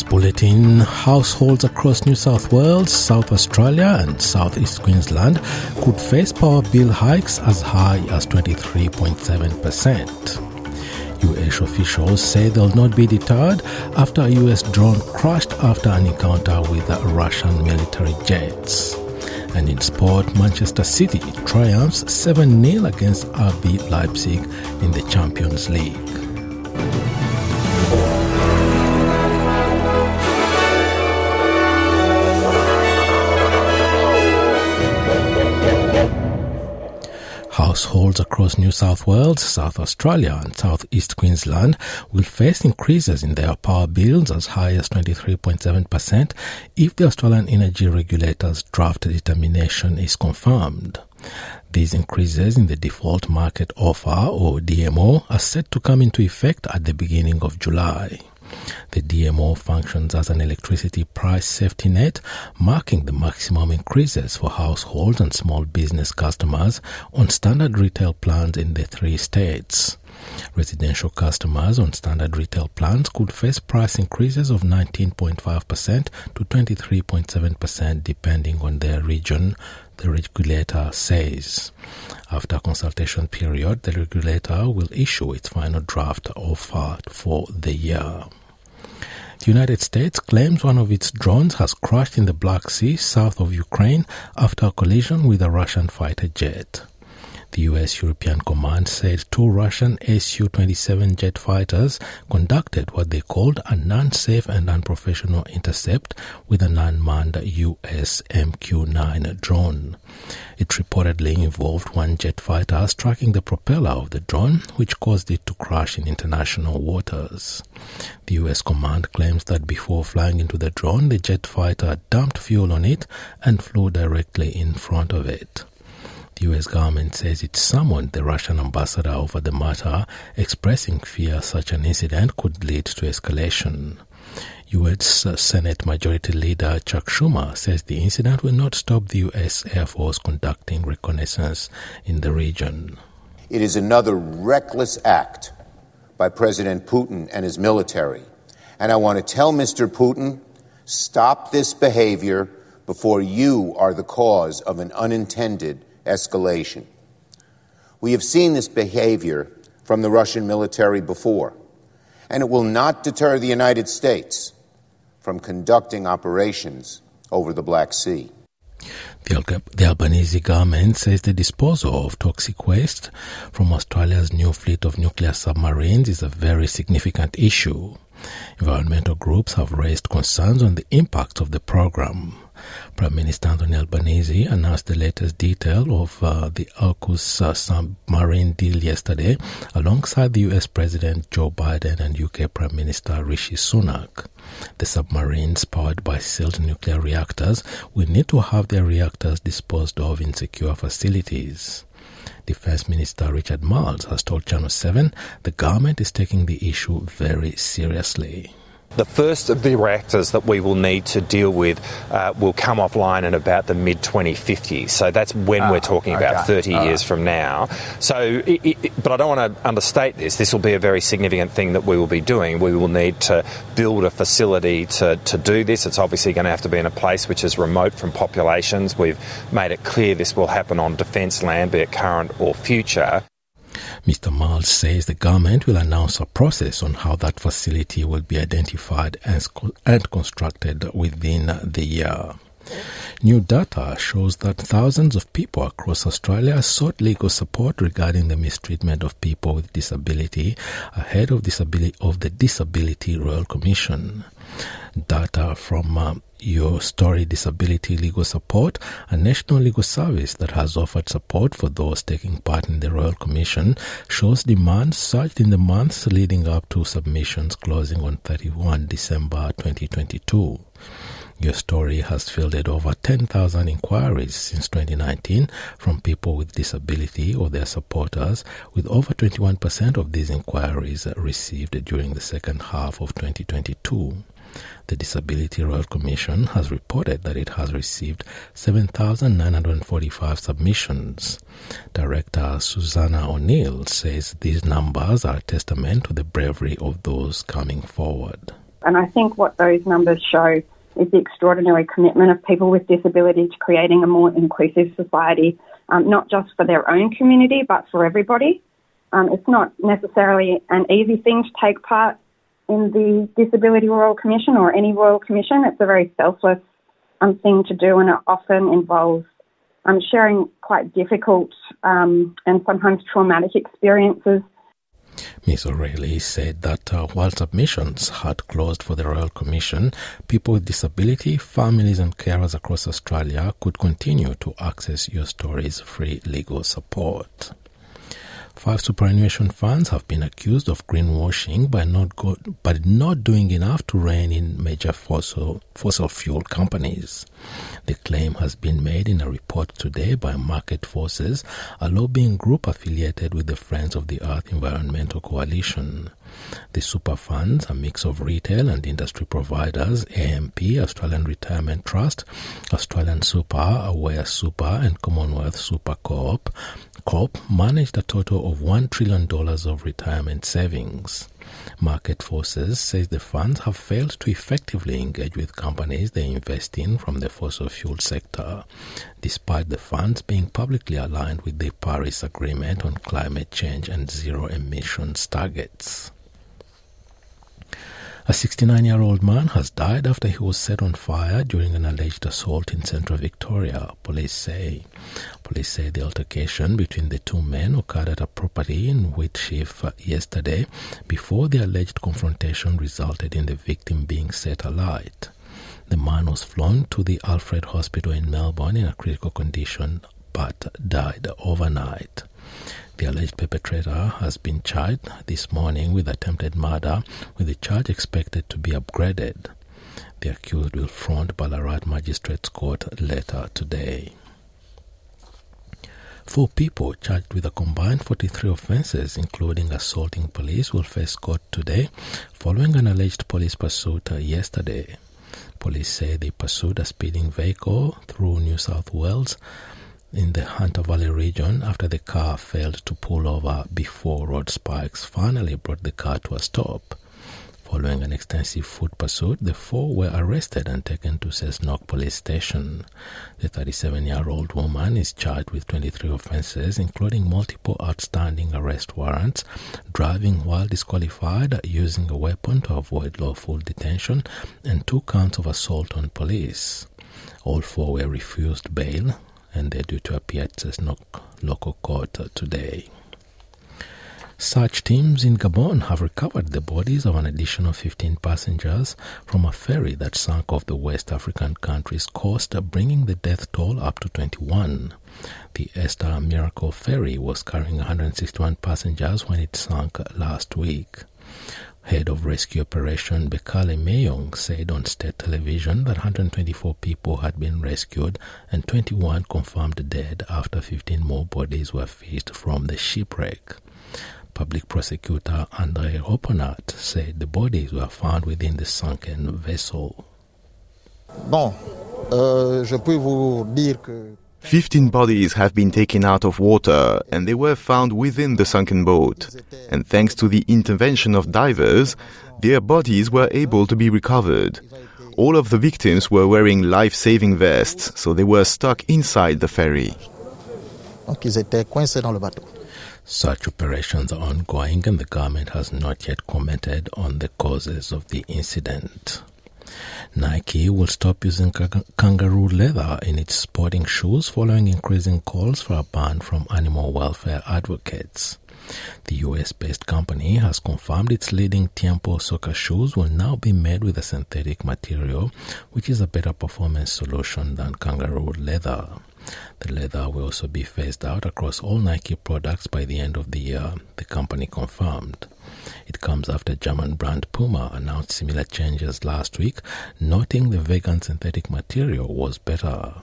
this bulletin, households across New South Wales, South Australia, and Southeast Queensland could face power bill hikes as high as 23.7%. US officials say they'll not be deterred after a US drone crashed after an encounter with Russian military jets. And in sport, Manchester City triumphs 7 0 against RB Leipzig in the Champions League. Households across New South Wales, South Australia, and Southeast Queensland will face increases in their power bills as high as 23.7% if the Australian Energy Regulator's draft determination is confirmed. These increases in the default market offer, or DMO, are set to come into effect at the beginning of July. The DMO functions as an electricity price safety net, marking the maximum increases for households and small business customers on standard retail plans in the three states. Residential customers on standard retail plans could face price increases of 19.5% to 23.7% depending on their region, the regulator says. After consultation period, the regulator will issue its final draft offer for the year. The United States claims one of its drones has crashed in the Black Sea south of Ukraine after a collision with a Russian fighter jet. The US European Command said two Russian Su 27 jet fighters conducted what they called a non safe and unprofessional intercept with an unmanned US MQ 9 drone. It reportedly involved one jet fighter striking the propeller of the drone, which caused it to crash in international waters. The US command claims that before flying into the drone, the jet fighter dumped fuel on it and flew directly in front of it. The US government says it summoned the Russian ambassador over the matter, expressing fear such an incident could lead to escalation. U.S. Senate Majority Leader Chuck Schumer says the incident will not stop the U.S. Air Force conducting reconnaissance in the region. It is another reckless act by President Putin and his military. And I want to tell Mr. Putin stop this behavior before you are the cause of an unintended escalation. We have seen this behavior from the Russian military before, and it will not deter the United States from conducting operations over the Black Sea. The, the, Albanese government says the disposal of toxic waste from Australia's new fleet of nuclear submarines is a very significant issue. Environmental groups have raised concerns on the impact of the program. Prime Minister Anthony Albanese announced the latest detail of uh, the AUKUS uh, submarine deal yesterday alongside the US President Joe Biden and UK Prime Minister Rishi Sunak. The submarines powered by sealed nuclear reactors will need to have their reactors disposed of in secure facilities. Defense Minister Richard Marles has told Channel 7 the government is taking the issue very seriously. The first of the reactors that we will need to deal with uh, will come offline in about the mid 2050s. So that's when we're talking okay. about 30 All years right. from now. So, it, it, but I don't want to understate this. This will be a very significant thing that we will be doing. We will need to build a facility to, to do this. It's obviously going to have to be in a place which is remote from populations. We've made it clear this will happen on defence land, be it current or future. Mr. Marles says the government will announce a process on how that facility will be identified and constructed within the year. New data shows that thousands of people across Australia sought legal support regarding the mistreatment of people with disability ahead of, disability, of the Disability Royal Commission. Data from uh, your Story Disability Legal Support, a national legal service that has offered support for those taking part in the Royal Commission, shows demand surged in the months leading up to submissions closing on 31 December 2022. Your story has fielded over 10,000 inquiries since 2019 from people with disability or their supporters, with over 21% of these inquiries received during the second half of 2022. The Disability Royal Commission has reported that it has received 7,945 submissions. Director Susanna O'Neill says these numbers are a testament to the bravery of those coming forward. And I think what those numbers show is the extraordinary commitment of people with disability to creating a more inclusive society, um, not just for their own community, but for everybody. Um, it's not necessarily an easy thing to take part in the Disability Royal Commission or any Royal Commission. It's a very selfless um, thing to do, and it often involves um, sharing quite difficult um, and sometimes traumatic experiences. Ms. O'Reilly said that uh, while submissions had closed for the Royal Commission, people with disability, families, and carers across Australia could continue to access Your Story's free legal support. Five superannuation funds have been accused of greenwashing by not go- by not doing enough to rein in major fossil fossil fuel companies. The claim has been made in a report today by Market Forces, a lobbying group affiliated with the Friends of the Earth Environmental Coalition. The super funds, a mix of retail and industry providers, AMP, Australian Retirement Trust, Australian Super, Aware Super, and Commonwealth Super Co-op, Corp managed a total of $1 trillion of retirement savings. Market Forces says the funds have failed to effectively engage with companies they invest in from the fossil fuel sector, despite the funds being publicly aligned with the Paris Agreement on climate change and zero emissions targets. A 69 year old man has died after he was set on fire during an alleged assault in central Victoria, police say. Police say the altercation between the two men occurred at a property in Whitshif yesterday before the alleged confrontation resulted in the victim being set alight. The man was flown to the Alfred Hospital in Melbourne in a critical condition but died overnight. The alleged perpetrator has been charged this morning with attempted murder, with the charge expected to be upgraded. The accused will front Ballarat Magistrates Court later today. Four people charged with a combined 43 offences, including assaulting police, will face court today following an alleged police pursuit yesterday. Police say they pursued a speeding vehicle through New South Wales in the Hunter Valley region after the car failed to pull over before road spikes finally brought the car to a stop. Following an extensive foot pursuit, the four were arrested and taken to Cessnock police station. The 37 year old woman is charged with 23 offences, including multiple outstanding arrest warrants, driving while disqualified, using a weapon to avoid lawful detention, and two counts of assault on police. All four were refused bail, and they're due to appear at the local court today. Search teams in Gabon have recovered the bodies of an additional 15 passengers from a ferry that sank off the West African country's coast, bringing the death toll up to 21. The Esther Miracle ferry was carrying 161 passengers when it sank last week. Head of Rescue Operation Bekale Meyong said on state television that 124 people had been rescued and 21 confirmed dead after 15 more bodies were fished from the shipwreck. Public prosecutor Andre Roponat said the bodies were found within the sunken vessel. Bon, euh, je peux vous dire que 15 bodies have been taken out of water and they were found within the sunken boat. And thanks to the intervention of divers, their bodies were able to be recovered. All of the victims were wearing life saving vests, so they were stuck inside the ferry. donc ils étaient coincés dans le bateau. Such operations are ongoing and the government has not yet commented on the causes of the incident. Nike will stop using kangaroo leather in its sporting shoes following increasing calls for a ban from animal welfare advocates. The US based company has confirmed its leading Tiempo soccer shoes will now be made with a synthetic material, which is a better performance solution than kangaroo leather. The leather will also be phased out across all Nike products by the end of the year, the company confirmed. It comes after German brand Puma announced similar changes last week, noting the vegan synthetic material was better.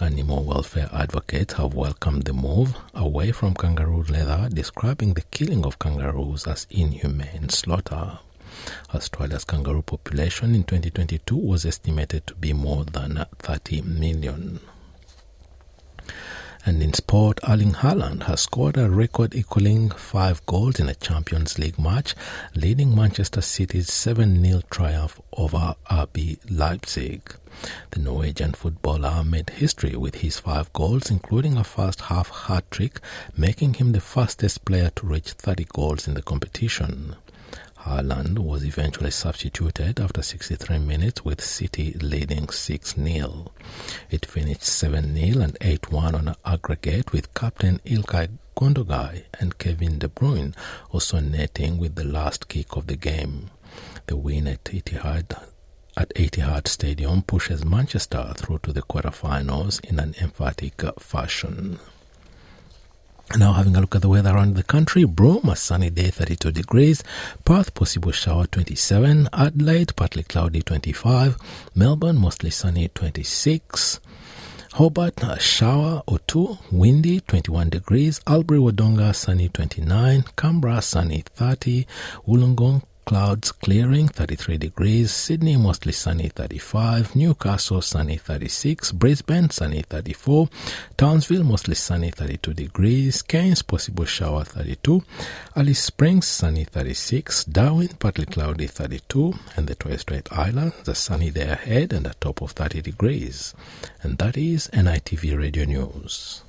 Animal welfare advocates have welcomed the move away from kangaroo leather, describing the killing of kangaroos as inhumane slaughter. Australia's kangaroo population in 2022 was estimated to be more than 30 million. And in sport, Erling Haaland has scored a record equaling five goals in a Champions League match, leading Manchester City's 7 0 triumph over RB Leipzig. The Norwegian footballer made history with his five goals, including a first half hat trick, making him the fastest player to reach 30 goals in the competition. Haaland was eventually substituted after 63 minutes with City leading 6 0. It finished 7 0 and 8 1 on aggregate with captain Ilkay Gundogan and Kevin De Bruyne also netting with the last kick of the game. The win at Etihad at Etihad Stadium pushes Manchester through to the quarterfinals in an emphatic fashion. Now having a look at the weather around the country, Broome, a sunny day 32 degrees, Perth, possible shower 27, Adelaide, partly cloudy 25, Melbourne, mostly sunny 26, Hobart, a shower or two, windy 21 degrees, Albury Wodonga, sunny 29, Canberra, sunny 30, Wollongong, Clouds clearing 33 degrees, Sydney mostly sunny 35, Newcastle sunny 36, Brisbane sunny 34, Townsville mostly sunny 32 degrees, Cairns possible shower 32, Alice Springs sunny 36, Darwin partly cloudy 32, and the Torres Strait Islands a sunny day ahead and a top of 30 degrees. And that is NITV Radio News.